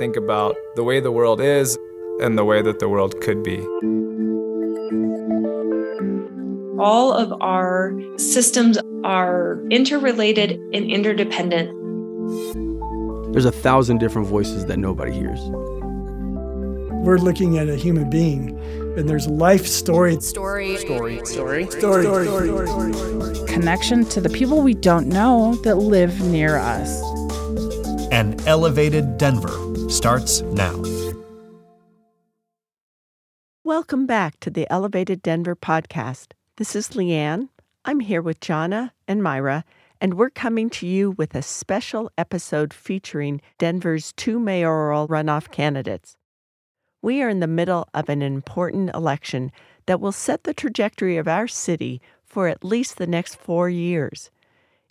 think about the way the world is and the way that the world could be. All of our systems are interrelated and interdependent. There's a thousand different voices that nobody hears. We're looking at a human being, and there's life story. Story. Story. Story. Story. story. story. story. Connection to the people we don't know that live near us. An elevated Denver starts now. Welcome back to the Elevated Denver podcast. This is Leanne. I'm here with Jana and Myra, and we're coming to you with a special episode featuring Denver's two mayoral runoff candidates. We are in the middle of an important election that will set the trajectory of our city for at least the next four years.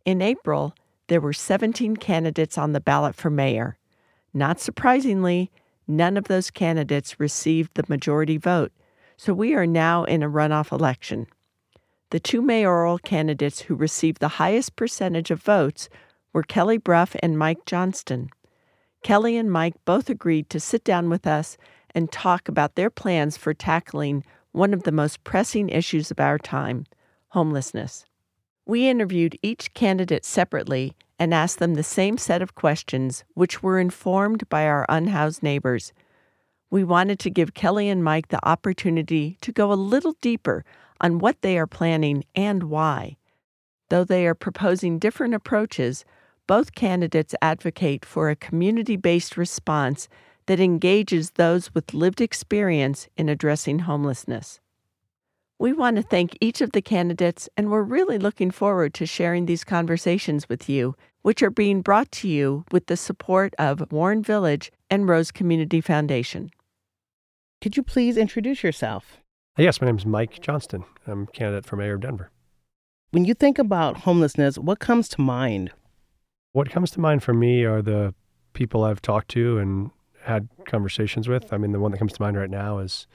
In April, there were 17 candidates on the ballot for mayor. Not surprisingly, none of those candidates received the majority vote, so we are now in a runoff election. The two mayoral candidates who received the highest percentage of votes were Kelly Brough and Mike Johnston. Kelly and Mike both agreed to sit down with us and talk about their plans for tackling one of the most pressing issues of our time homelessness. We interviewed each candidate separately and asked them the same set of questions, which were informed by our unhoused neighbors. We wanted to give Kelly and Mike the opportunity to go a little deeper on what they are planning and why. Though they are proposing different approaches, both candidates advocate for a community based response that engages those with lived experience in addressing homelessness. We want to thank each of the candidates, and we're really looking forward to sharing these conversations with you, which are being brought to you with the support of Warren Village and Rose Community Foundation. Could you please introduce yourself? Uh, yes, my name is Mike Johnston. I'm a candidate for mayor of Denver. When you think about homelessness, what comes to mind? What comes to mind for me are the people I've talked to and had conversations with. I mean, the one that comes to mind right now is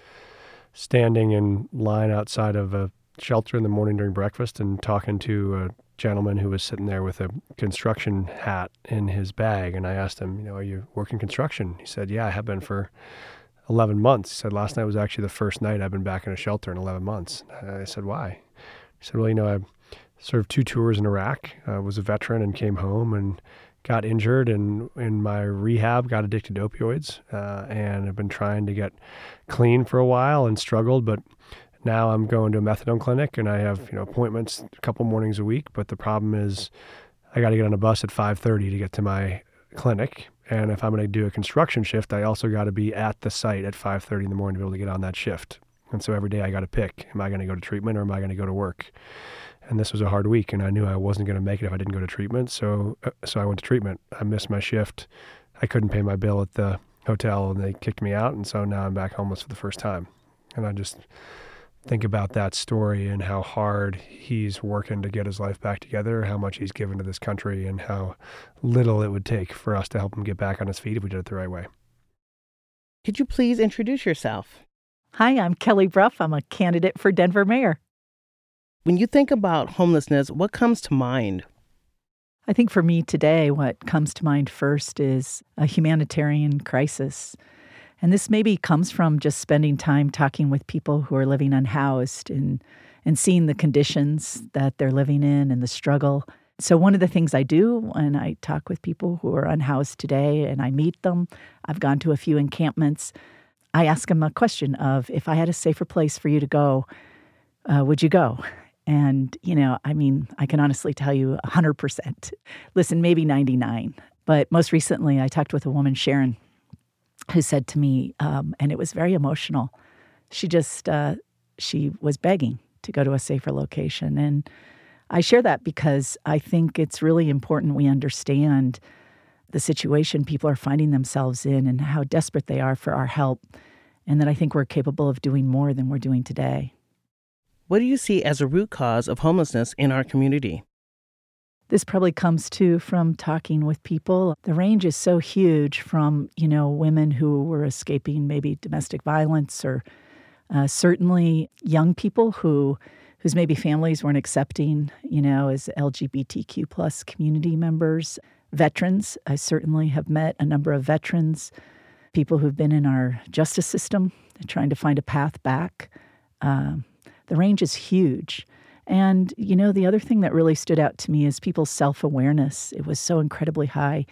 standing in line outside of a shelter in the morning during breakfast and talking to a gentleman who was sitting there with a construction hat in his bag. And I asked him, you know, are you working construction? He said, yeah, I have been for 11 months. He said, last night was actually the first night I've been back in a shelter in 11 months. I said, why? He said, well, you know, I served two tours in Iraq, uh, was a veteran and came home and got injured and in my rehab got addicted to opioids uh, and have been trying to get clean for a while and struggled but now i'm going to a methadone clinic and i have you know appointments a couple mornings a week but the problem is i got to get on a bus at 5.30 to get to my clinic and if i'm going to do a construction shift i also got to be at the site at 5.30 in the morning to be able to get on that shift. And so every day i got to pick am i going to go to treatment or am i going to go to work and this was a hard week and i knew i wasn't going to make it if i didn't go to treatment. So uh, so i went to treatment. I missed my shift. I couldn't pay my bill at the hotel and they kicked me out and so now i'm back homeless for the first time. And i just think about that story and how hard he's working to get his life back together how much he's given to this country and how little it would take for us to help him get back on his feet if we did it the right way. Could you please introduce yourself? Hi i'm kelly Brough. i'm a candidate for denver mayor when you think about homelessness, what comes to mind? I think for me today, what comes to mind first is a humanitarian crisis. And this maybe comes from just spending time talking with people who are living unhoused and, and seeing the conditions that they're living in and the struggle. So, one of the things I do when I talk with people who are unhoused today and I meet them, I've gone to a few encampments, I ask them a question of if I had a safer place for you to go, uh, would you go? And, you know, I mean, I can honestly tell you 100%. Listen, maybe 99. But most recently, I talked with a woman, Sharon, who said to me, um, and it was very emotional. She just, uh, she was begging to go to a safer location. And I share that because I think it's really important we understand the situation people are finding themselves in and how desperate they are for our help. And that I think we're capable of doing more than we're doing today. What do you see as a root cause of homelessness in our community? This probably comes too from talking with people. The range is so huge from, you know, women who were escaping maybe domestic violence or uh, certainly young people who whose maybe families weren't accepting, you know, as LGBTQ plus community members, veterans. I certainly have met a number of veterans people who've been in our justice system, trying to find a path back. Uh, the range is huge. And, you know, the other thing that really stood out to me is people's self awareness. It was so incredibly high.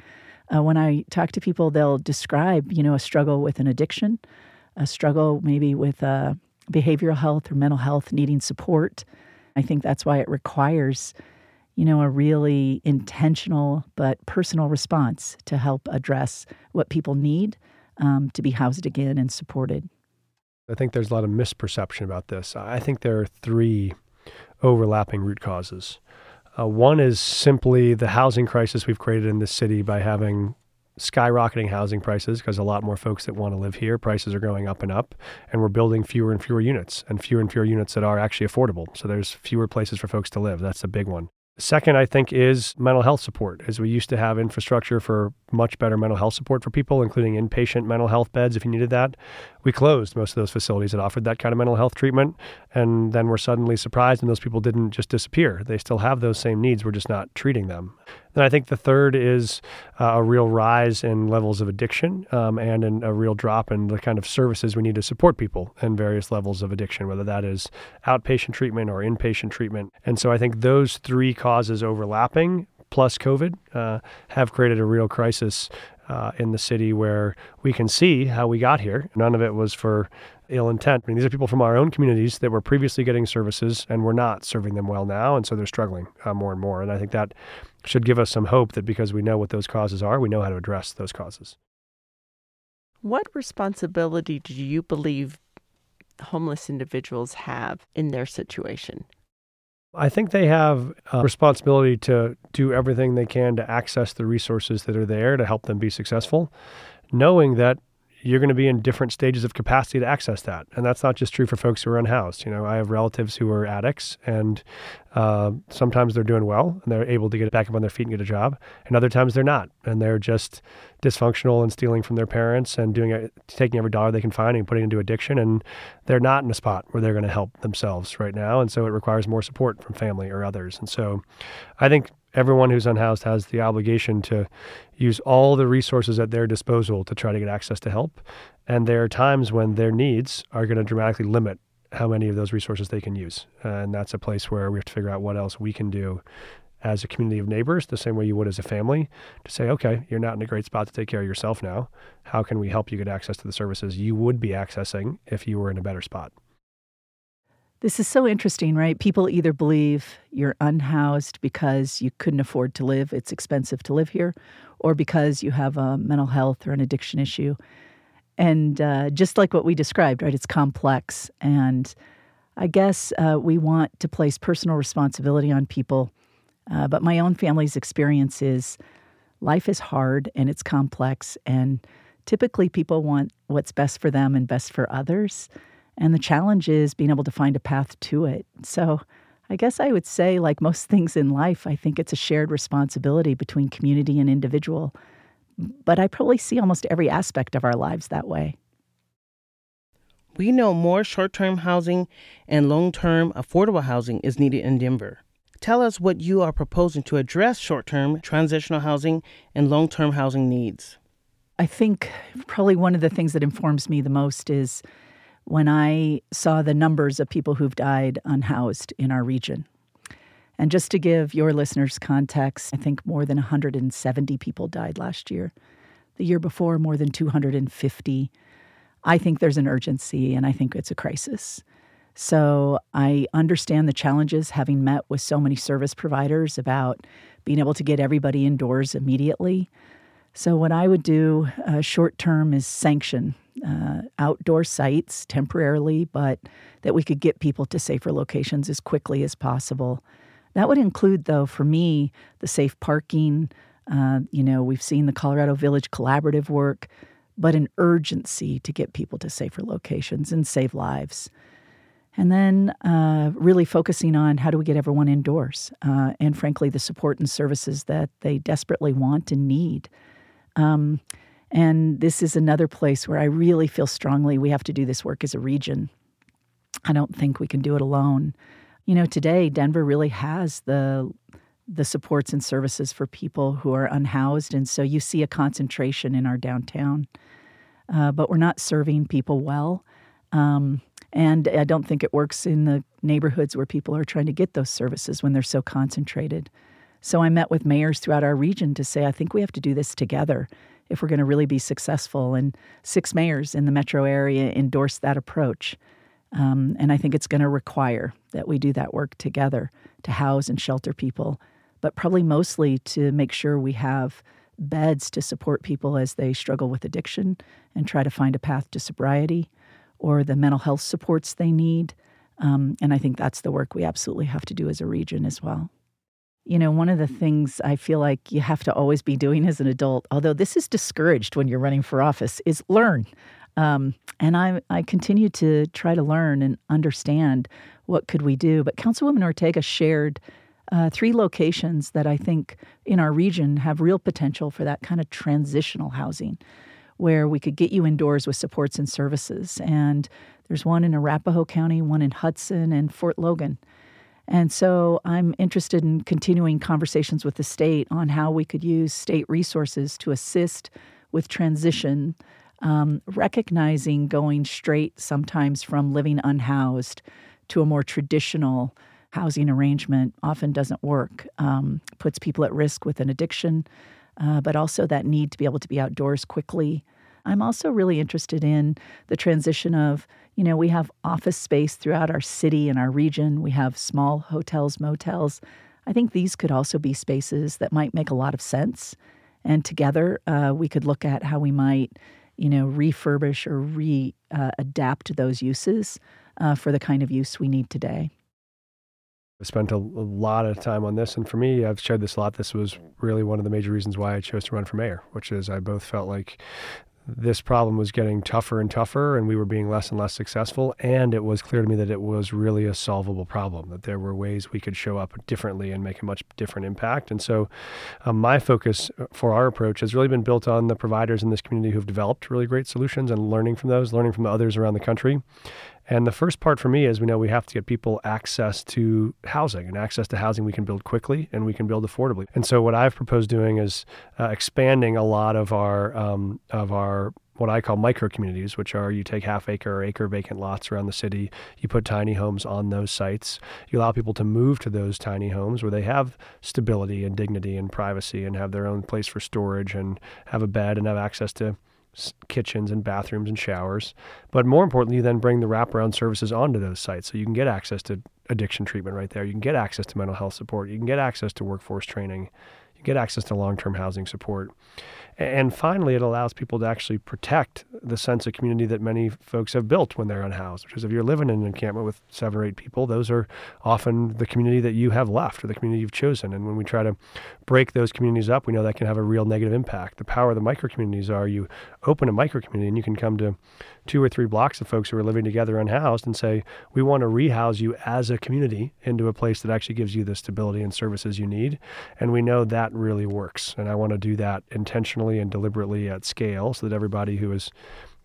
Uh, when I talk to people, they'll describe, you know, a struggle with an addiction, a struggle maybe with uh, behavioral health or mental health needing support. I think that's why it requires, you know, a really intentional but personal response to help address what people need um, to be housed again and supported. I think there's a lot of misperception about this. I think there are three overlapping root causes. Uh, one is simply the housing crisis we've created in this city by having skyrocketing housing prices because a lot more folks that want to live here, prices are going up and up, and we're building fewer and fewer units and fewer and fewer units that are actually affordable. So there's fewer places for folks to live. That's a big one. Second, I think, is mental health support, as we used to have infrastructure for much better mental health support for people, including inpatient mental health beds if you needed that. We closed most of those facilities that offered that kind of mental health treatment. And then we're suddenly surprised, and those people didn't just disappear. They still have those same needs. We're just not treating them. And I think the third is uh, a real rise in levels of addiction um, and in a real drop in the kind of services we need to support people in various levels of addiction, whether that is outpatient treatment or inpatient treatment. And so I think those three causes overlapping plus COVID uh, have created a real crisis uh, in the city where we can see how we got here. None of it was for ill intent. I mean, these are people from our own communities that were previously getting services and we're not serving them well now. And so they're struggling uh, more and more. And I think that should give us some hope that because we know what those causes are, we know how to address those causes. What responsibility do you believe homeless individuals have in their situation? I think they have a responsibility to do everything they can to access the resources that are there to help them be successful, knowing that you're going to be in different stages of capacity to access that. And that's not just true for folks who are unhoused. You know, I have relatives who are addicts, and uh, sometimes they're doing well and they're able to get back up on their feet and get a job, and other times they're not, and they're just dysfunctional and stealing from their parents and doing taking every dollar they can find and putting it into addiction, and they're not in a spot where they're going to help themselves right now, and so it requires more support from family or others. And so, I think everyone who's unhoused has the obligation to use all the resources at their disposal to try to get access to help. And there are times when their needs are going to dramatically limit how many of those resources they can use. And that's a place where we have to figure out what else we can do as a community of neighbors, the same way you would as a family, to say, okay, you're not in a great spot to take care of yourself now. How can we help you get access to the services you would be accessing if you were in a better spot? This is so interesting, right? People either believe you're unhoused because you couldn't afford to live, it's expensive to live here, or because you have a mental health or an addiction issue. And uh, just like what we described, right, it's complex. And I guess uh, we want to place personal responsibility on people. Uh, but my own family's experience is life is hard and it's complex. And typically people want what's best for them and best for others. And the challenge is being able to find a path to it. So I guess I would say, like most things in life, I think it's a shared responsibility between community and individual. But I probably see almost every aspect of our lives that way. We know more short term housing and long term affordable housing is needed in Denver. Tell us what you are proposing to address short term transitional housing and long term housing needs. I think probably one of the things that informs me the most is when I saw the numbers of people who've died unhoused in our region. And just to give your listeners context, I think more than 170 people died last year. The year before, more than 250. I think there's an urgency and I think it's a crisis. So I understand the challenges having met with so many service providers about being able to get everybody indoors immediately. So, what I would do uh, short term is sanction uh, outdoor sites temporarily, but that we could get people to safer locations as quickly as possible. That would include, though, for me, the safe parking. Uh, you know, we've seen the Colorado Village Collaborative work, but an urgency to get people to safer locations and save lives. And then uh, really focusing on how do we get everyone indoors uh, and, frankly, the support and services that they desperately want and need. Um, and this is another place where I really feel strongly we have to do this work as a region. I don't think we can do it alone. You know, today Denver really has the the supports and services for people who are unhoused, and so you see a concentration in our downtown. uh, but we're not serving people well. Um, and I don't think it works in the neighborhoods where people are trying to get those services when they're so concentrated. So I met with mayors throughout our region to say, I think we have to do this together if we're going to really be successful. And six mayors in the metro area endorsed that approach. Um, and I think it's going to require that we do that work together to house and shelter people, but probably mostly to make sure we have beds to support people as they struggle with addiction and try to find a path to sobriety or the mental health supports they need. Um, and I think that's the work we absolutely have to do as a region as well. You know, one of the things I feel like you have to always be doing as an adult, although this is discouraged when you're running for office, is learn. Um, and I, I continue to try to learn and understand what could we do. But Councilwoman Ortega shared uh, three locations that I think in our region have real potential for that kind of transitional housing, where we could get you indoors with supports and services. And there's one in Arapahoe County, one in Hudson, and Fort Logan. And so I'm interested in continuing conversations with the state on how we could use state resources to assist with transition um, recognizing going straight sometimes from living unhoused to a more traditional housing arrangement often doesn't work, um, puts people at risk with an addiction, uh, but also that need to be able to be outdoors quickly. I'm also really interested in the transition of, you know, we have office space throughout our city and our region, we have small hotels, motels. I think these could also be spaces that might make a lot of sense. And together, uh, we could look at how we might you know, refurbish or re uh, adapt those uses uh, for the kind of use we need today. I spent a, a, lot of time on this, and for me, I've shared this a lot. This was really one of the major reasons why I chose to run for mayor, which is I both felt like this problem was getting tougher and tougher, and we were being less and less successful. And it was clear to me that it was really a solvable problem, that there were ways we could show up differently and make a much different impact. And so, um, my focus uh, for our approach has really been built on the providers in this community who've developed really great solutions and learning from those, learning from others around the country. And the first part for me is we know we have to get people access to housing and access to housing we can build quickly and we can build affordably. And so what I've proposed doing is uh, expanding a lot of our um, of our what I call micro communities, which are you take half acre or acre vacant lots around the city, you put tiny homes on those sites, you allow people to move to those tiny homes where they have stability and dignity and privacy and have their own place for storage and have a bed and have access to kitchens and bathrooms and showers. But more importantly, you then bring the wraparound services onto those sites so you can get access to addiction treatment right there. You can get access to mental health support. You can get access to workforce training. Get access to long term housing support. And finally, it allows people to actually protect the sense of community that many folks have built when they're unhoused. Because if you're living in an encampment with seven or eight people, those are often the community that you have left or the community you've chosen. And when we try to break those communities up, we know that can have a real negative impact. The power of the micro communities are you open a micro community and you can come to two or three blocks of folks who are living together unhoused and say, we want to rehouse you as a community into a place that actually gives you the stability and services you need. And we know that really works. And I want to do that intentionally and deliberately at scale so that everybody who is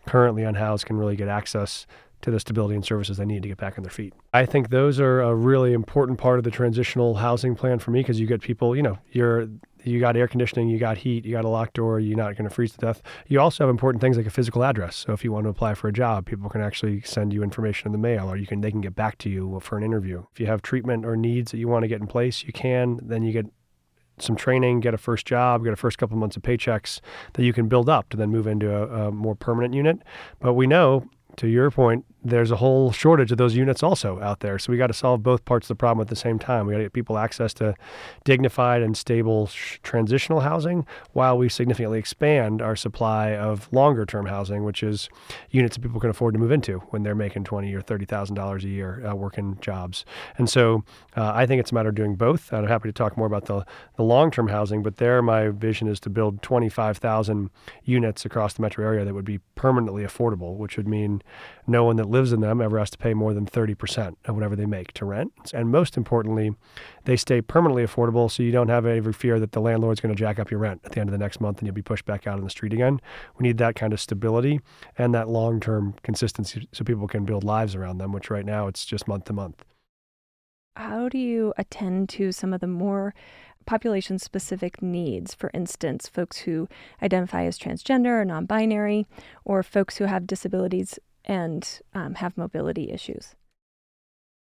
currently unhoused can really get access to the stability and services they need to get back on their feet. I think those are a really important part of the transitional housing plan for me because you get people, you know, you're you got air conditioning, you got heat, you got a locked door, you're not going to freeze to death. You also have important things like a physical address. So if you want to apply for a job, people can actually send you information in the mail, or you can they can get back to you for an interview. If you have treatment or needs that you want to get in place, you can. Then you get some training, get a first job, get a first couple months of paychecks that you can build up to then move into a, a more permanent unit. But we know to your point, there's a whole shortage of those units also out there. So we got to solve both parts of the problem at the same time. We got to get people access to dignified and stable sh- transitional housing while we significantly expand our supply of longer term housing, which is units that people can afford to move into when they're making twenty or thirty thousand dollars a year uh, working jobs. And so uh, I think it's a matter of doing both. I'm happy to talk more about the the long term housing, but there my vision is to build twenty five thousand units across the metro area that would be permanently affordable, which would mean no one that lives in them ever has to pay more than 30% of whatever they make to rent. And most importantly, they stay permanently affordable so you don't have any fear that the landlord's going to jack up your rent at the end of the next month and you'll be pushed back out on the street again. We need that kind of stability and that long term consistency so people can build lives around them, which right now it's just month to month. how do you attend to some of the more population specific needs? For instance, folks who identify as transgender or non binary, or folks who have disabilities and um, have mobility issues.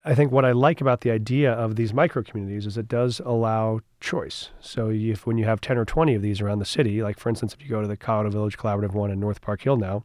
I think what I like about the idea of these micro communities is it does allow choice. So if when you have 10 or 20 of these around the city, like for instance, if you go to the Colorado Village Collaborative one in North Park Hill now,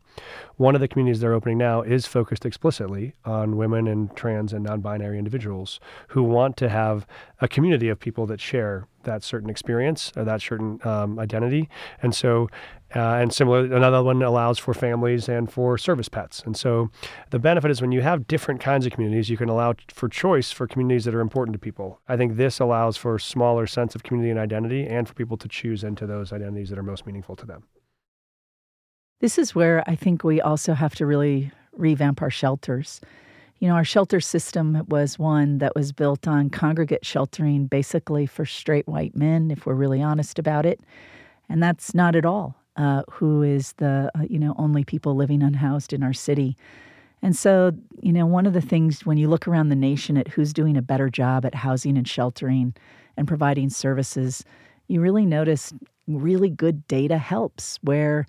one of the communities they're opening now is focused explicitly on women and trans and non-binary individuals who want to have a community of people that share that certain experience or that certain um, identity. And so uh, and similar, another one allows for families and for service pets. And so the benefit is when you have different kinds of communities, you can allow for choice for communities that are important to people. I think this allows for a smaller sense of community and identity and for people to choose into those identities that are most meaningful to them. This is where I think we also have to really revamp our shelters. You know, our shelter system was one that was built on congregate sheltering basically for straight white men, if we're really honest about it. And that's not at all uh, who is the uh, you know only people living unhoused in our city. And so, you know, one of the things when you look around the nation at who's doing a better job at housing and sheltering and providing services, you really notice really good data helps where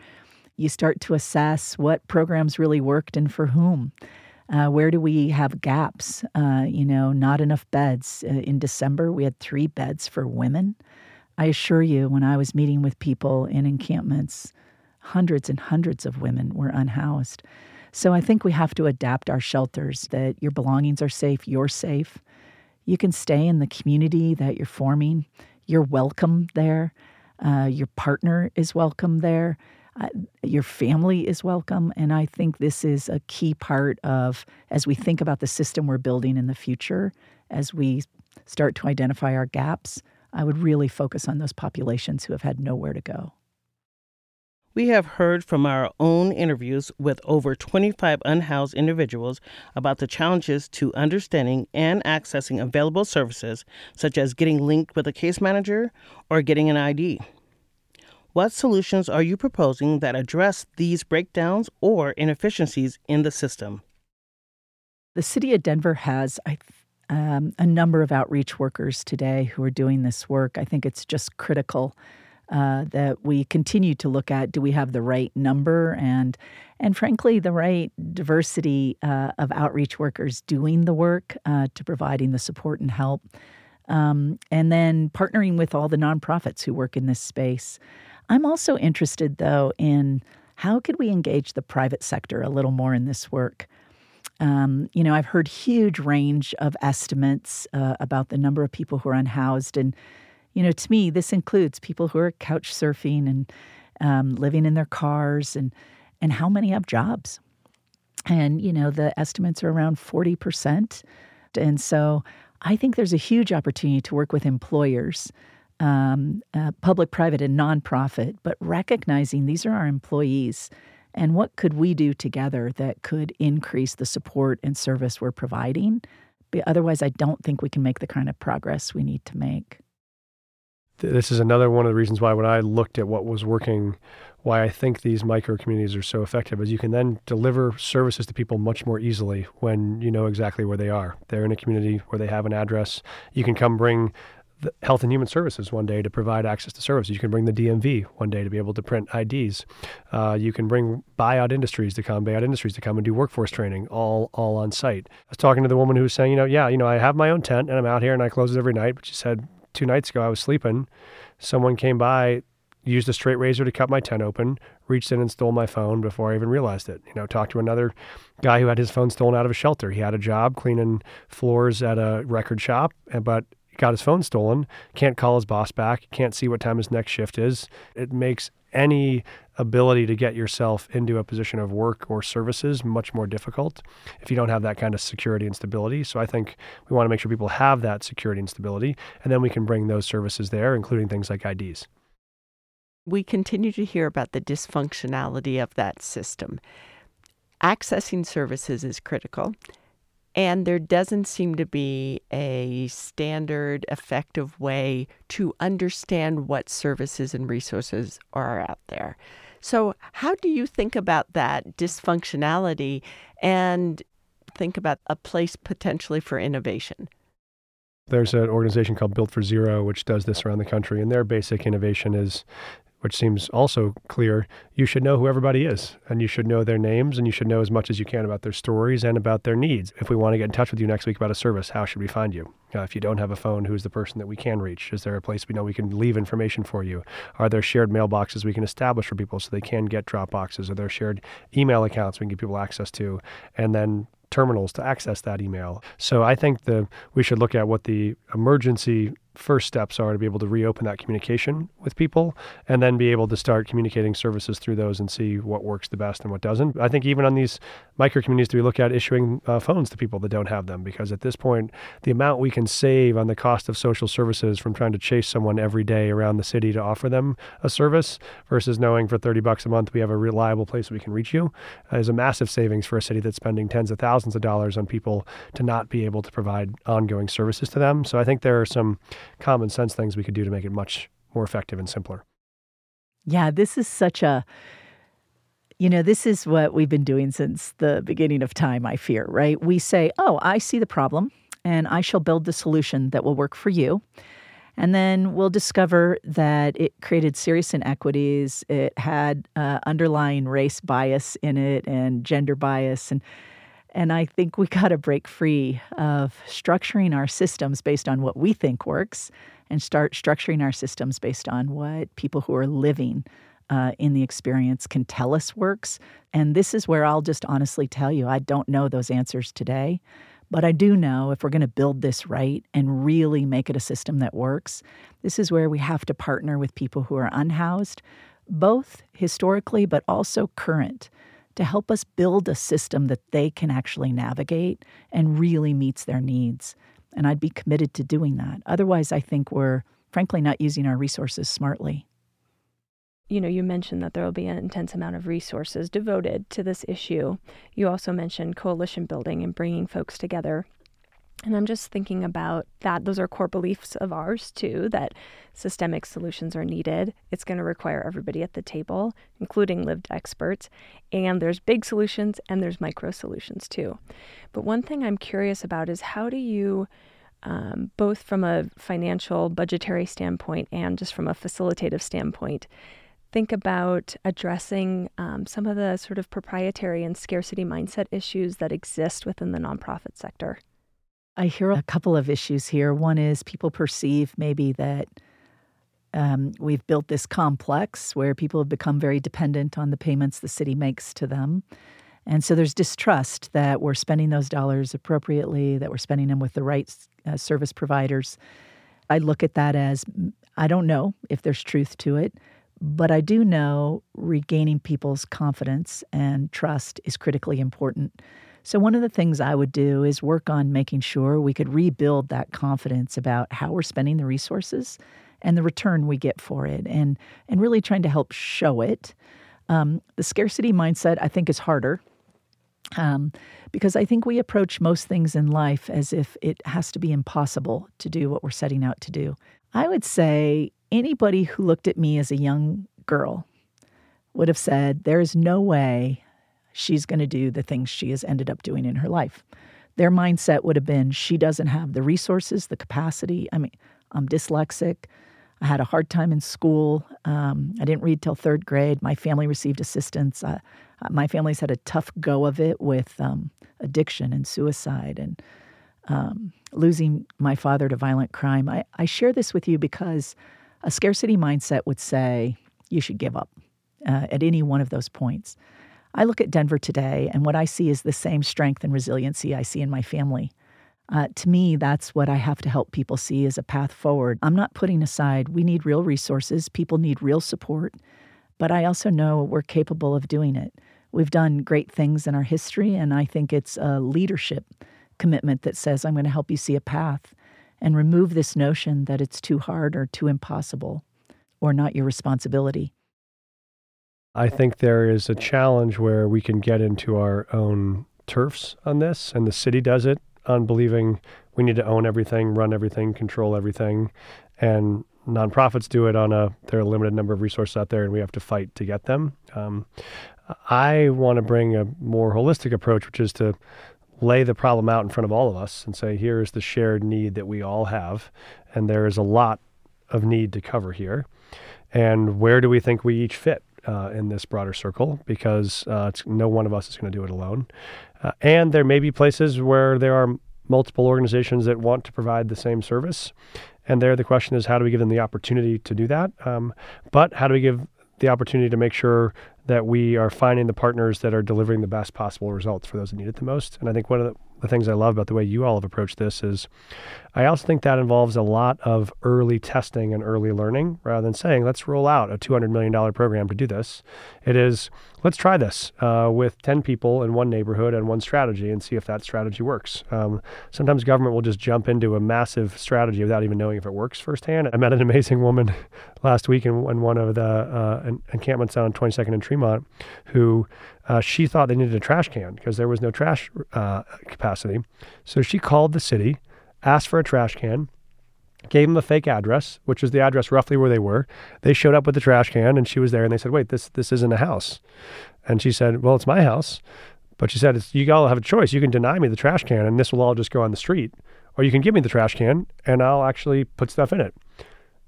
you start to assess what programs really worked and for whom. Uh, where do we have gaps? Uh, you know, not enough beds. Uh, in December, we had three beds for women. I assure you, when I was meeting with people in encampments, hundreds and hundreds of women were unhoused. So I think we have to adapt our shelters that your belongings are safe, you're safe. You can stay in the community that you're forming. You're welcome there. Uh, your partner is welcome there. Uh, your family is welcome. And I think this is a key part of, as we think about the system we're building in the future, as we start to identify our gaps, I would really focus on those populations who have had nowhere to go. We have heard from our own interviews with over 25 unhoused individuals about the challenges to understanding and accessing available services, such as getting linked with a case manager or getting an ID. What solutions are you proposing that address these breakdowns or inefficiencies in the system? The city of Denver has, I um, a number of outreach workers today who are doing this work. I think it's just critical uh, that we continue to look at do we have the right number and and frankly the right diversity uh, of outreach workers doing the work uh, to providing the support and help. Um, and then partnering with all the nonprofits who work in this space. I'm also interested though in how could we engage the private sector a little more in this work um, you know, I've heard huge range of estimates uh, about the number of people who are unhoused, and you know, to me, this includes people who are couch surfing and um, living in their cars, and and how many have jobs. And you know, the estimates are around forty percent, and so I think there's a huge opportunity to work with employers. Um, uh, public, private, and nonprofit, but recognizing these are our employees and what could we do together that could increase the support and service we're providing? But otherwise, I don't think we can make the kind of progress we need to make. This is another one of the reasons why, when I looked at what was working, why I think these micro communities are so effective is you can then deliver services to people much more easily when you know exactly where they are. They're in a community where they have an address. You can come bring Health and Human Services one day to provide access to services. You can bring the DMV one day to be able to print IDs. Uh, you can bring Bayaud industries to come, Bayaud industries to come and do workforce training, all all on site. I was talking to the woman who was saying, you know, yeah, you know, I have my own tent and I'm out here and I close it every night. But she said two nights ago I was sleeping, someone came by, used a straight razor to cut my tent open, reached in and stole my phone before I even realized it. You know, talked to another guy who had his phone stolen out of a shelter. He had a job cleaning floors at a record shop, but got his phone stolen, can't call his boss back, can't see what time his next shift is. It makes any ability to get yourself into a position of work or services much more difficult if you don't have that kind of security and stability. So I think we want to make sure people have that security and stability, and then we can bring those services there, including things like IDs. We continue to hear about the dysfunctionality of that system. Accessing services is critical. And there doesn't seem to be a standard, effective way to understand what services and resources are out there. So, how do you think about that dysfunctionality and think about a place potentially for innovation? There's an organization called Built for Zero, which does this around the country, and their basic innovation is which seems also clear, you should know who everybody is and you should know their names and you should know as much as you can about their stories and about their needs. If we want to get in touch with you next week about a service, how should we find you? Uh, if you don't have a phone, who's the person that we can reach? Is there a place we know we can leave information for you? Are there shared mailboxes we can establish for people so they can get drop boxes? Are there shared email accounts we can give people access to? And then terminals to access that email. So I think the we should look at what the emergency first steps are to be able to reopen that communication with people and then be able to start communicating services through those and see what works the best and what doesn't. I think even on these micro communities, we look at issuing uh, phones to people that don't have them? Because at this point, the amount we can save on the cost of social services from trying to chase someone every day around the city to offer them a service versus knowing for 30 bucks a month we have a reliable place we can reach you is a massive savings for a city that's spending tens of thousands of dollars on people to not be able to provide ongoing services to them. So I think there are some common sense things we could do to make it much more effective and simpler. Yeah, this is such a you know, this is what we've been doing since the beginning of time, I fear, right? We say, "Oh, I see the problem and I shall build the solution that will work for you." And then we'll discover that it created serious inequities. It had uh, underlying race bias in it and gender bias and and I think we got to break free of structuring our systems based on what we think works and start structuring our systems based on what people who are living uh, in the experience can tell us works. And this is where I'll just honestly tell you I don't know those answers today. But I do know if we're going to build this right and really make it a system that works, this is where we have to partner with people who are unhoused, both historically but also current to help us build a system that they can actually navigate and really meets their needs. And I'd be committed to doing that. Otherwise, I think we're frankly not using our resources smartly. You know, you mentioned that there will be an intense amount of resources devoted to this issue. You also mentioned coalition building and bringing folks together and I'm just thinking about that. Those are core beliefs of ours, too, that systemic solutions are needed. It's going to require everybody at the table, including lived experts. And there's big solutions and there's micro solutions, too. But one thing I'm curious about is how do you, um, both from a financial, budgetary standpoint and just from a facilitative standpoint, think about addressing um, some of the sort of proprietary and scarcity mindset issues that exist within the nonprofit sector? I hear a couple of issues here. One is people perceive maybe that um, we've built this complex where people have become very dependent on the payments the city makes to them. And so there's distrust that we're spending those dollars appropriately, that we're spending them with the right uh, service providers. I look at that as I don't know if there's truth to it, but I do know regaining people's confidence and trust is critically important. So, one of the things I would do is work on making sure we could rebuild that confidence about how we're spending the resources and the return we get for it, and, and really trying to help show it. Um, the scarcity mindset, I think, is harder um, because I think we approach most things in life as if it has to be impossible to do what we're setting out to do. I would say anybody who looked at me as a young girl would have said, There is no way she's going to do the things she has ended up doing in her life. Their mindset would have been she doesn't have the resources, the capacity. I mean, I'm dyslexic. I had a hard time in school. Um, I didn't read till third grade. My family received assistance. Uh, my family's had a tough go of it with um, addiction and suicide and um, losing my father to violent crime. I, I share this with you because a scarcity mindset would say you should give up uh, at any one of those points. I look at Denver today, and what I see is the same strength and resiliency I see in my family. Uh, to me, that's what I have to help people see as a path forward. I'm not putting aside, we need real resources, people need real support, but I also know we're capable of doing it. We've done great things in our history, and I think it's a leadership commitment that says, I'm going to help you see a path and remove this notion that it's too hard or too impossible or not your responsibility. I think there is a challenge where we can get into our own turfs on this, and the city does it on believing we need to own everything, run everything, control everything, and nonprofits do it on a there are a limited number of resources out there, and we have to fight to get them. Um, I want to bring a more holistic approach, which is to lay the problem out in front of all of us and say, here is the shared need that we all have. And there is a lot of need to cover here. And where do we think we each fit uh, in this broader circle? Because uh, no one of us is going to do it alone. Uh, and there may be places where there are multiple organizations that want to provide the same service. And there, the question is, how do we give them the opportunity to do that? Um, but how do we give the opportunity to make sure that we are finding the partners that are delivering the best possible results for those that need it the most. And I think one of the, the things I love about the way you all have approached this is I also think that involves a lot of early testing and early learning rather than saying, let's roll out a $200 million program to do this. It is, let's try this uh, with 10 people in one neighborhood and one strategy and see if that strategy works. Um, sometimes government will just jump into a massive strategy without even knowing if it works firsthand. I met an amazing woman last week in, in one of the uh, encampments on 22nd and Tremont who uh, she thought they needed a trash can because there was no trash uh, capacity. So she called the city asked for a trash can, gave them a fake address, which was the address roughly where they were. They showed up with the trash can and she was there and they said, wait, this, this isn't a house. And she said, well, it's my house. But she said, you all have a choice. You can deny me the trash can and this will all just go on the street. Or you can give me the trash can and I'll actually put stuff in it.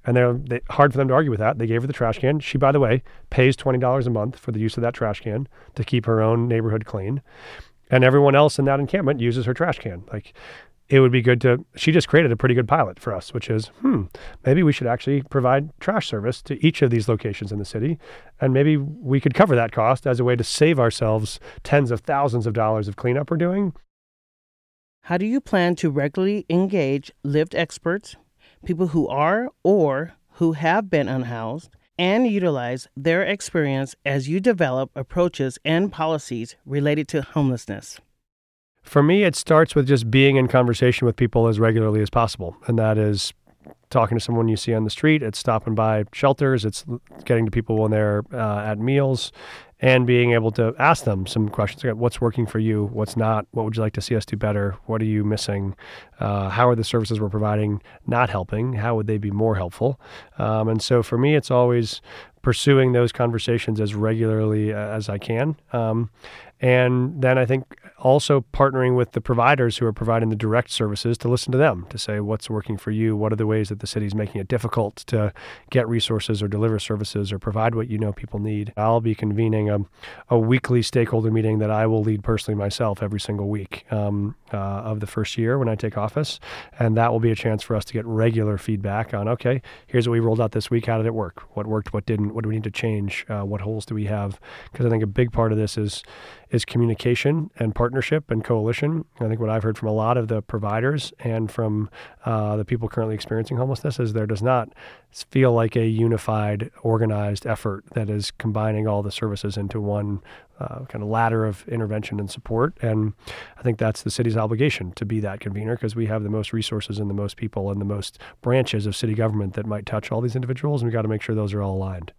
And they're they, hard for them to argue with that. They gave her the trash can. She, by the way, pays $20 a month for the use of that trash can to keep her own neighborhood clean. And everyone else in that encampment uses her trash can. Like it would be good to she just created a pretty good pilot for us which is hmm maybe we should actually provide trash service to each of these locations in the city. And maybe we could cover that cost as a way to save ourselves tens of thousands of dollars of cleanup we're doing. How do you plan to regularly engage lived experts people who are or who have been unhoused and utilize their experience as you develop approaches and policies related to homelessness for me, it starts with just being in conversation with people as regularly as possible. And that is talking to someone you see on the street, it's stopping by shelters, it's getting to people when they're uh, at meals, and being able to ask them some questions. What's working for you? What's not? What would you like to see us do better? What are you missing? Uh, how are the services we're providing not helping? How would they be more helpful? Um, and so for me, it's always pursuing those conversations as regularly uh, as I can. Um, and then I think also partnering with the providers who are providing the direct services to listen to them to say what's working for you, what are the ways that the city's making it difficult to get resources or deliver services or provide what you know people need. I'll be convening a, a weekly stakeholder meeting that I will lead personally myself every single week um, uh, of the first year when I take office. And that will be a chance for us to get regular feedback on okay, here's what we rolled out this week. How did it work? What worked? What didn't? What do we need to change? Uh, what holes do we have? Because I think a big part of this is is communication and partnership and coalition. I think what I've heard from a lot of the providers and from uh, the people currently experiencing homelessness is there does not feel like a unified, organized effort that is combining all the services into one uh, kind of ladder of intervention and support. And I think that's the city's obligation to be that convener because we have the most resources and the most people and the most branches of city government that might touch all these individuals. And we've got to make sure those are all aligned.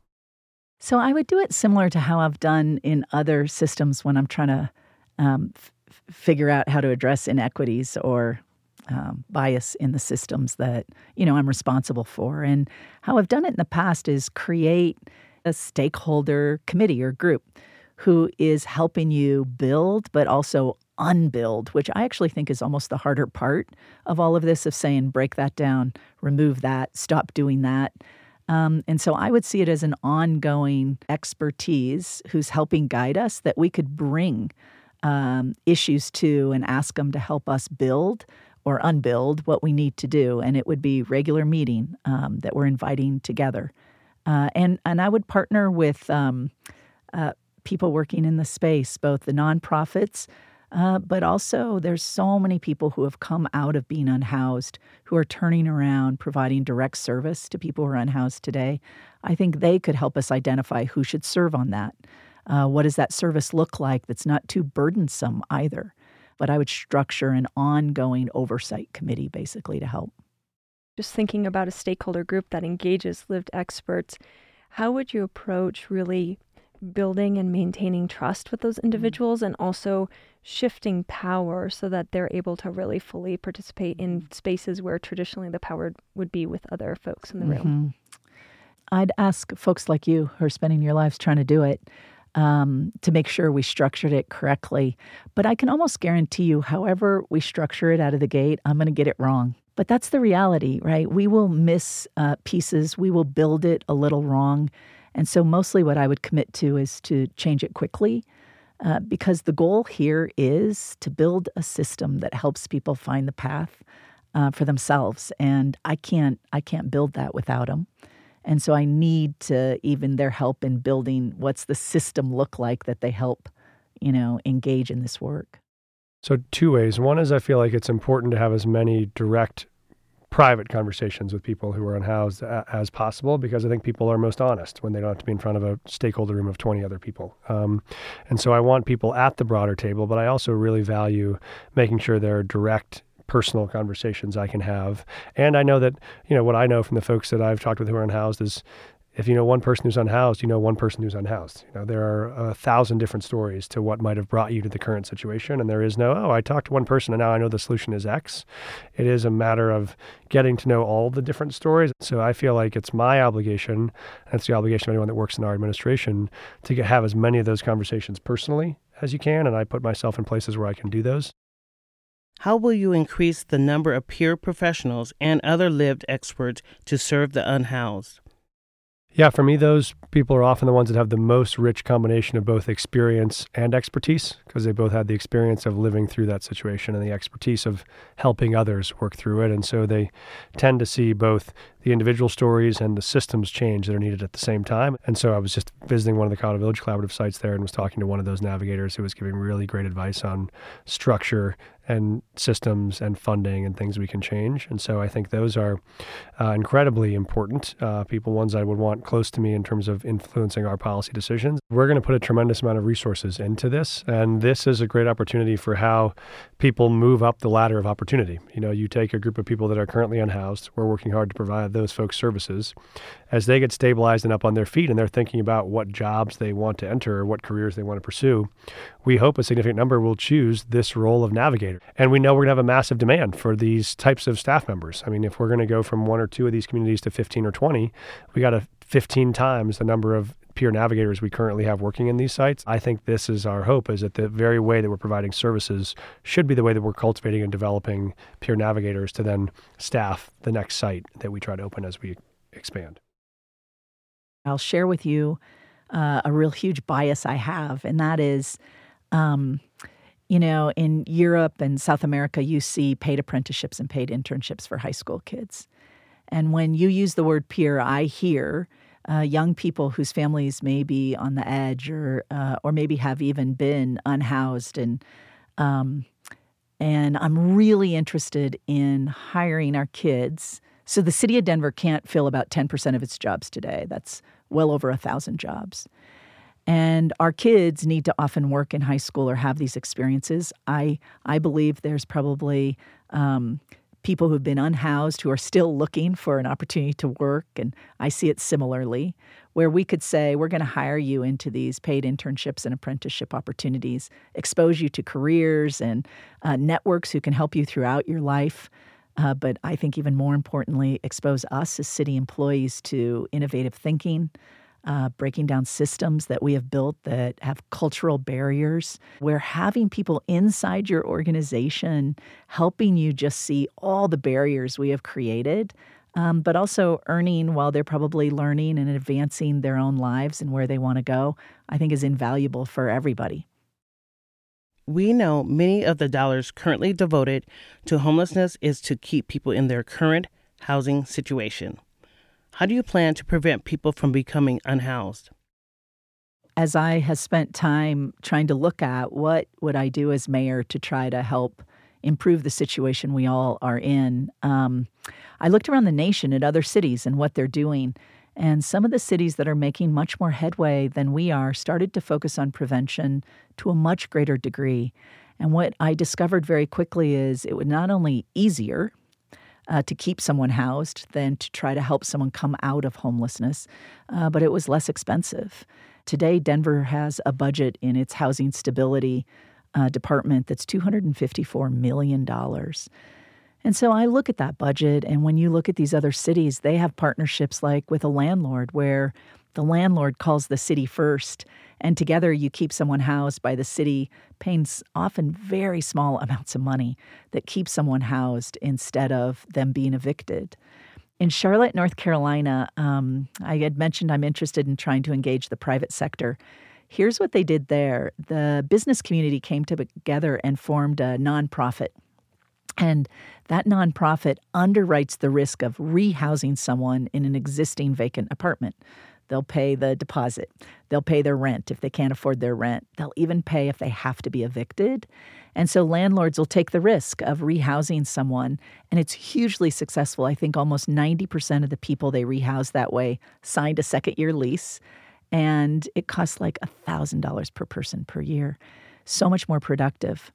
So I would do it similar to how I've done in other systems when I'm trying to um, f- figure out how to address inequities or um, bias in the systems that you know I'm responsible for. And how I've done it in the past is create a stakeholder committee or group who is helping you build, but also unbuild, which I actually think is almost the harder part of all of this of saying break that down, remove that, stop doing that. Um, and so I would see it as an ongoing expertise who's helping guide us that we could bring um, issues to and ask them to help us build or unbuild what we need to do. And it would be regular meeting um, that we're inviting together. Uh, and, and I would partner with um, uh, people working in the space, both the nonprofits, uh, but also, there's so many people who have come out of being unhoused who are turning around, providing direct service to people who are unhoused today. I think they could help us identify who should serve on that. Uh, what does that service look like that's not too burdensome either? But I would structure an ongoing oversight committee basically to help. Just thinking about a stakeholder group that engages lived experts, how would you approach really building and maintaining trust with those mm. individuals and also shifting power so that they're able to really fully participate in mm. spaces where traditionally the power would be with other folks in the mm-hmm. room. I'd ask folks like you who are spending your lives trying to do it um, to make sure we structured it correctly. But I can almost guarantee you, however we structure it out of the gate, I'm going to get it wrong. But that's the reality, right? We will miss uh, pieces, we will build it a little wrong. And so, mostly what I would commit to is to change it quickly. Uh, because the goal here is to build a system that helps people find the path uh, for themselves, and I can't I can't build that without them. And so I need to even their help in building what's the system look like that they help, you know, engage in this work. So, two ways. One is I feel like it's important to have as many direct private conversations with people who are unhoused as possible because I think people are most honest when they don't have to be in front of a stakeholder room of 20 other people. Um, and so I want people at the broader table, but I also really value making sure there are direct personal conversations I can have. And I know that, you know, what I know from the folks that I've talked with who are unhoused is if you know one person who's unhoused, you know one person who's unhoused. You know, there are a thousand different stories to what might have brought you to the current situation. And there is no, oh, I talked to one person and now I know the solution is X. It is a matter of getting to know all the different stories. So I feel like it's my obligation, and it's the obligation of anyone that works in our administration, to get, have as many of those conversations personally as you can. And I put myself in places where I can do those. How will you increase the number of peer professionals and other lived experts to serve the unhoused? Yeah, for me, those people are often the ones that have the most rich combination of both experience and expertise because they both had the experience of living through that situation and the expertise of helping others work through it. And so they tend to see both the individual stories and the systems change that are needed at the same time. And so I was just visiting one of the Colorado Village Collaborative sites there and was talking to one of those navigators who was giving really great advice on structure and systems and funding and things we can change. And so I think those are uh, incredibly important uh, people, ones I would want close to me in terms of influencing our policy decisions. We're going to put a tremendous amount of resources into this. And this is a great opportunity for how people move up the ladder of opportunity. You know, you take a group of people that are currently unhoused, we're working hard to provide those folks services. As they get stabilized and up on their feet and they're thinking about what jobs they want to enter or what careers they want to pursue, we hope a significant number will choose this role of navigator. And we know we're going to have a massive demand for these types of staff members. I mean, if we're going to go from one or two of these communities to 15 or 20, we got to 15 times the number of peer navigators we currently have working in these sites. I think this is our hope is that the very way that we're providing services should be the way that we're cultivating and developing peer navigators to then staff the next site that we try to open as we expand. I'll share with you uh, a real huge bias I have, and that is um, you know, in Europe and South America, you see paid apprenticeships and paid internships for high school kids. And when you use the word peer, I hear uh, young people whose families may be on the edge or uh, or maybe have even been unhoused and um, and I'm really interested in hiring our kids. So the city of Denver can't fill about 10% of its jobs today. That's well over a thousand jobs. And our kids need to often work in high school or have these experiences. I I believe there's probably um, people who've been unhoused who are still looking for an opportunity to work, and I see it similarly, where we could say we're going to hire you into these paid internships and apprenticeship opportunities, expose you to careers and uh, networks who can help you throughout your life. Uh, but I think even more importantly, expose us as city employees to innovative thinking, uh, breaking down systems that we have built that have cultural barriers, where having people inside your organization helping you just see all the barriers we have created, um, but also earning while they're probably learning and advancing their own lives and where they want to go, I think is invaluable for everybody. We know many of the dollars currently devoted to homelessness is to keep people in their current housing situation. How do you plan to prevent people from becoming unhoused? As I have spent time trying to look at what would I do as mayor to try to help improve the situation we all are in, um, I looked around the nation at other cities and what they're doing. And some of the cities that are making much more headway than we are started to focus on prevention to a much greater degree. And what I discovered very quickly is it would not only easier uh, to keep someone housed than to try to help someone come out of homelessness, uh, but it was less expensive. Today, Denver has a budget in its housing stability uh, department that's $254 million. And so I look at that budget, and when you look at these other cities, they have partnerships like with a landlord where The landlord calls the city first, and together you keep someone housed by the city, paying often very small amounts of money that keep someone housed instead of them being evicted. In Charlotte, North Carolina, um, I had mentioned I'm interested in trying to engage the private sector. Here's what they did there the business community came together and formed a nonprofit. And that nonprofit underwrites the risk of rehousing someone in an existing vacant apartment. They'll pay the deposit. They'll pay their rent if they can't afford their rent. They'll even pay if they have to be evicted. And so landlords will take the risk of rehousing someone. And it's hugely successful. I think almost 90% of the people they rehouse that way signed a second year lease and it costs like $1,000 per person per year. So much more productive.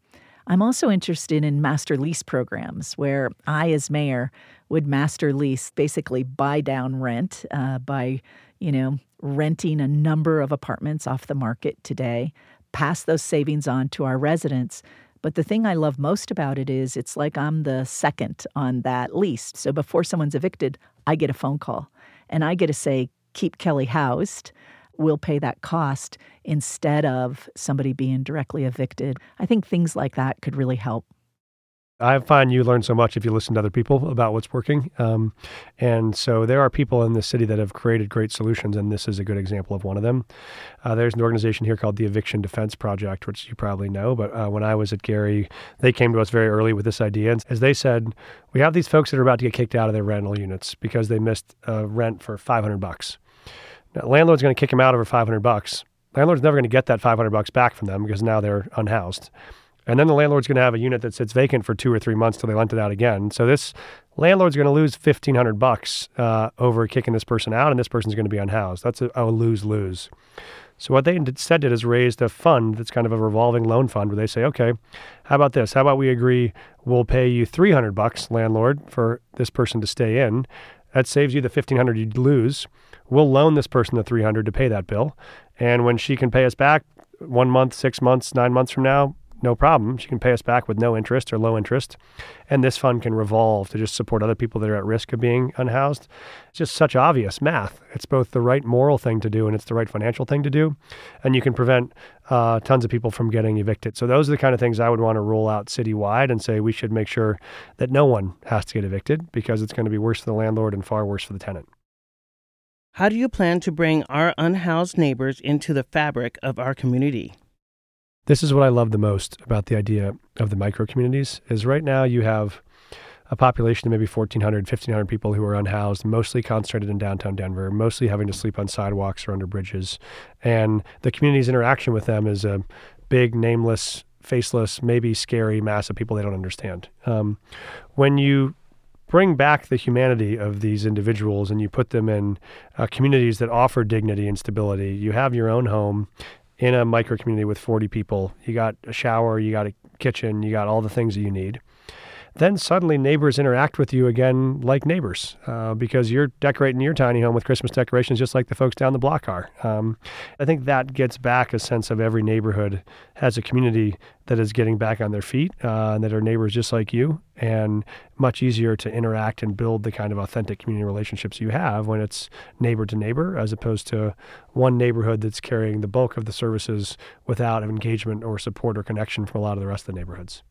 I'm also interested in master lease programs where I, as mayor, would master lease, basically buy down rent uh, by, you know, renting a number of apartments off the market today, pass those savings on to our residents. But the thing I love most about it is it's like I'm the second on that lease. So before someone's evicted, I get a phone call and I get to say, keep Kelly housed will pay that cost instead of somebody being directly evicted. I think things like that could really help. I find you learn so much if you listen to other people about what's working. Um, and so there are people in the city that have created great solutions, and this is a good example of one of them. Uh, there's an organization here called the Eviction Defense Project, which you probably know. But uh, when I was at Gary, they came to us very early with this idea. And as they said, we have these folks that are about to get kicked out of their rental units because they missed uh, rent for 500 bucks. Landlord's going to kick him out over 500 bucks. Landlord's never going to get that 500 bucks back from them because now they're unhoused. And then the landlord's going to have a unit that sits vacant for two or three months till they rent it out again. So this landlord's going to lose 1500 bucks uh, over kicking this person out, and this person's going to be unhoused. That's a, a lose lose. So what they instead did is raised a fund that's kind of a revolving loan fund where they say, okay, how about this? How about we agree we'll pay you 300 bucks, landlord, for this person to stay in. That saves you the 1500 you'd lose we'll loan this person the 300 to pay that bill. And when she can pay us back one month, six months, nine months from now, no problem. She can pay us back with no interest or low interest. And this fund can revolve to just support other people that are at risk of being unhoused. It's just such obvious math. It's both the right moral thing to do and it's the right financial thing to do. And you can prevent uh, tons of people from getting evicted. So those are the kind of things I would want to roll out citywide and say we should make sure that no one has to get evicted because it's going to be worse for the landlord and far worse for the tenant. How do you plan to bring our unhoused neighbors into the fabric of our community? This is what I love the most about the idea of the micro communities is right now you have a population of maybe 1,400, 1,500 people who are unhoused, mostly concentrated in downtown Denver, mostly having to sleep on sidewalks or under bridges. And the community's interaction with them is a big, nameless, faceless, maybe scary mass of people they don't understand. Um, when you bring back the humanity of these individuals and you put them in uh, communities that offer dignity and stability. You have your own home in a micro community with 40 people. You got a shower, you got a kitchen, you got all the things that you need then suddenly neighbors interact with you again like neighbors uh, because you're decorating your tiny home with Christmas decorations just like the folks down the block are. Um, I think that gets back a sense of every neighborhood has a community that is getting back on their feet uh, and that are neighbors just like you and much easier to interact and build the kind of authentic community relationships you have when it's neighbor to neighbor as opposed to one neighborhood that's carrying the bulk of the services without engagement or support or connection from a lot of the rest of the neighborhoods.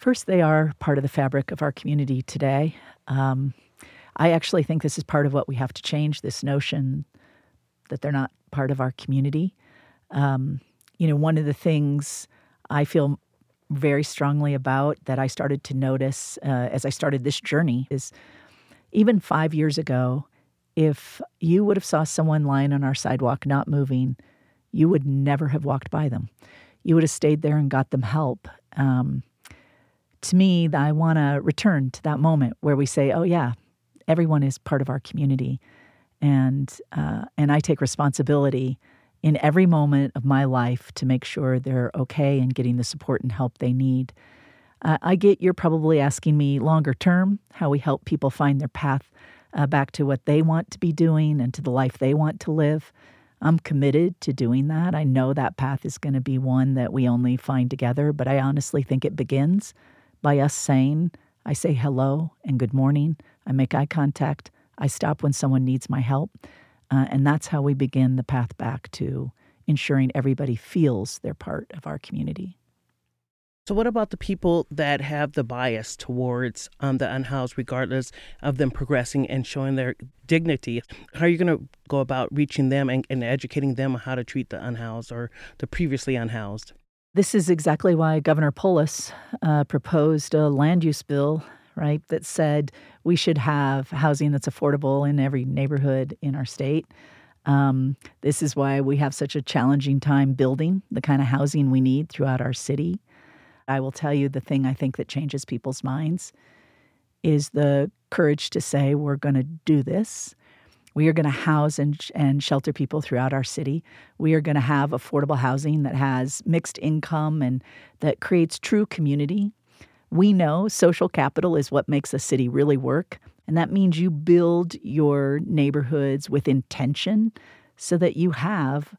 First, they are part of the fabric of our community today. Um, I actually think this is part of what we have to change this notion that they're not part of our community. Um, you know, one of the things I feel very strongly about that I started to notice uh, as I started this journey is even five years ago, if you would have saw someone lying on our sidewalk not moving, you would never have walked by them. You would have stayed there and got them help. Um, to me, I want to return to that moment where we say, "Oh yeah, everyone is part of our community," and uh, and I take responsibility in every moment of my life to make sure they're okay and getting the support and help they need. Uh, I get you're probably asking me longer term how we help people find their path uh, back to what they want to be doing and to the life they want to live. I'm committed to doing that. I know that path is going to be one that we only find together, but I honestly think it begins by us saying, I say hello and good morning. I make eye contact. I stop when someone needs my help. Uh, and that's how we begin the path back to ensuring everybody feels they're part of our community. So, what about the people that have the bias towards um, the unhoused, regardless of them progressing and showing their dignity? How are you going to go about reaching them and, and educating them on how to treat the unhoused or the previously unhoused? This is exactly why Governor Polis uh, proposed a land use bill, right, that said we should have housing that's affordable in every neighborhood in our state. Um, this is why we have such a challenging time building the kind of housing we need throughout our city. I will tell you the thing I think that changes people's minds is the courage to say, we're going to do this. We are going to house and, and shelter people throughout our city. We are going to have affordable housing that has mixed income and that creates true community. We know social capital is what makes a city really work. And that means you build your neighborhoods with intention so that you have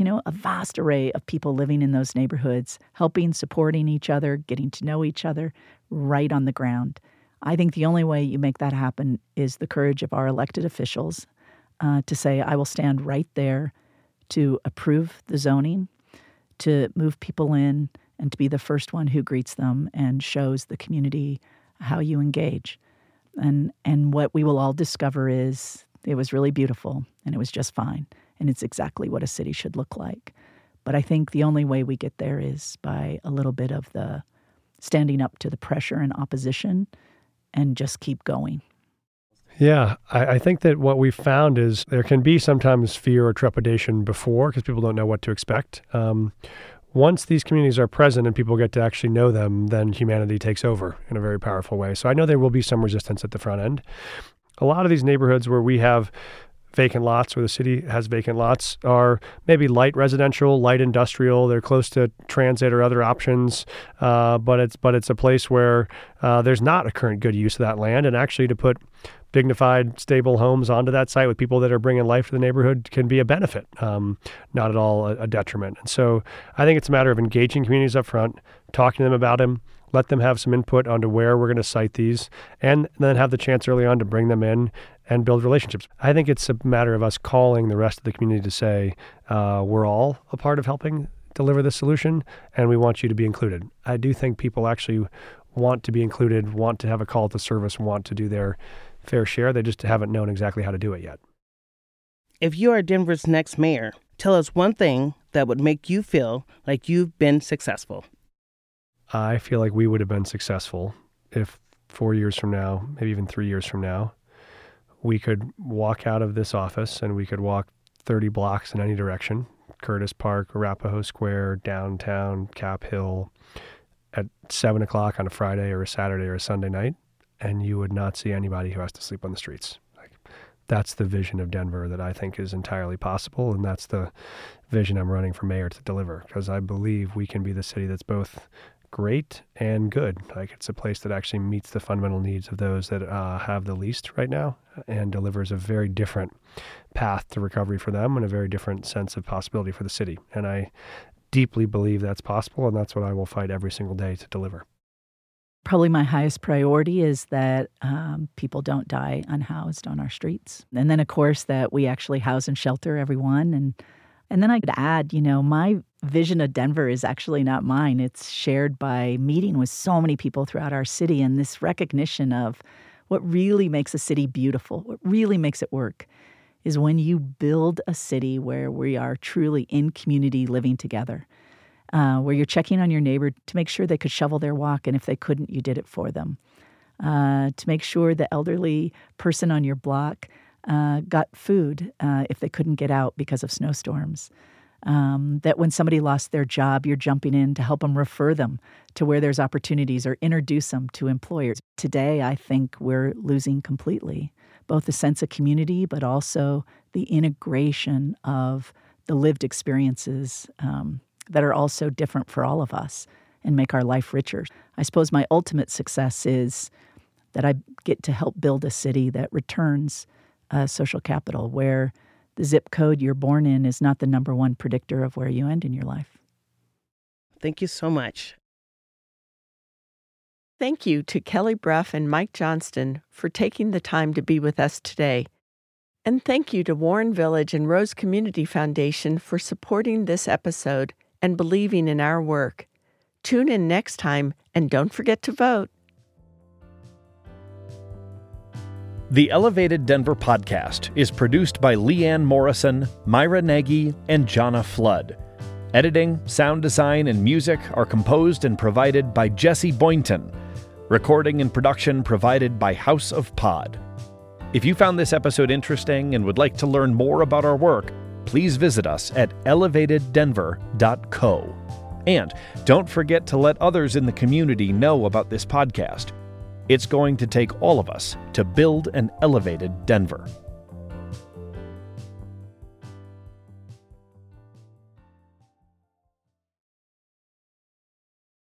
you know, a vast array of people living in those neighborhoods, helping, supporting each other, getting to know each other right on the ground. I think the only way you make that happen is the courage of our elected officials uh, to say, I will stand right there to approve the zoning, to move people in, and to be the first one who greets them and shows the community how you engage. And, and what we will all discover is it was really beautiful and it was just fine and it's exactly what a city should look like. But I think the only way we get there is by a little bit of the standing up to the pressure and opposition and just keep going. Yeah, I, I, think that what we've found is there can be sometimes fear or trepidation before because people don't know what to expect. Um, once these communities are present and people get to actually know them, then humanity takes over in a very powerful way. So I know there will be some resistance at the front end. A lot of these neighborhoods where we have vacant lots or the city has vacant lots are maybe light residential, light industrial. They're close to transit or other options, uh, but it's but it's a place where uh, there's not a current good use of that land, and actually to put dignified, stable homes onto that site with people that are bringing life to the neighborhood can be a benefit, um, not at all a, a, detriment. And so I think it's a matter of engaging communities up front, talking to them about them, let them have some input onto where we're going to site these, and then have the chance early on to bring them in and build relationships. I think it's a matter of us calling the rest of the community to say, uh, we're all a part of helping deliver this solution, and we want you to be included. I do think people actually want to be included, want to have a call to service, want to do their fair share. They just haven't known exactly how to do it yet. If you are Denver's next mayor, tell us one thing that would make you feel like you've been successful. I feel like we would have been successful if four years from now, maybe even three years from now, we could walk out of this office and we could walk 30 blocks in any direction Curtis Park, Arapahoe Square, downtown, Cap Hill at seven o'clock on a Friday or a Saturday or a Sunday night, and you would not see anybody who has to sleep on the streets. Like, that's the vision of Denver that I think is entirely possible, and that's the vision I'm running for mayor to deliver because I believe we can be the city that's both great and good. Like it's a place that actually meets the fundamental needs of those that uh, have the least right now and delivers a very different path to recovery for them and a very different sense of possibility for the city. And I deeply believe that's possible, and that's what I will fight every single day to deliver. Probably my highest priority is that um, people don't die unhoused on our streets. And then, of course, that we actually house and shelter everyone and and then I could add, you know, my vision of Denver is actually not mine. It's shared by meeting with so many people throughout our city and this recognition of what really makes a city beautiful, what really makes it work is when you build a city where we are truly in community living together, uh, where you're checking on your neighbor to make sure they could shovel their walk, and if they couldn't, you did it for them. Uh, to make sure the elderly person on your block uh, got food uh, if they couldn't get out because of snowstorms. Um, that when somebody lost their job, you're jumping in to help them refer them to where there's opportunities or introduce them to employers. Today, I think we're losing completely both the sense of community, but also the integration of the lived experiences um, that are also different for all of us and make our life richer. I suppose my ultimate success is that I get to help build a city that returns uh, social capital, where the zip code you're born in is not the number one predictor of where you end in your life. Thank you so much. Thank you to Kelly Brough and Mike Johnston for taking the time to be with us today. And thank you to Warren Village and Rose Community Foundation for supporting this episode and believing in our work. Tune in next time and don't forget to vote. The Elevated Denver podcast is produced by Leanne Morrison, Myra Nagy, and Jonna Flood. Editing, sound design, and music are composed and provided by Jesse Boynton. Recording and production provided by House of Pod. If you found this episode interesting and would like to learn more about our work, please visit us at elevateddenver.co. And don't forget to let others in the community know about this podcast. It's going to take all of us to build an elevated Denver.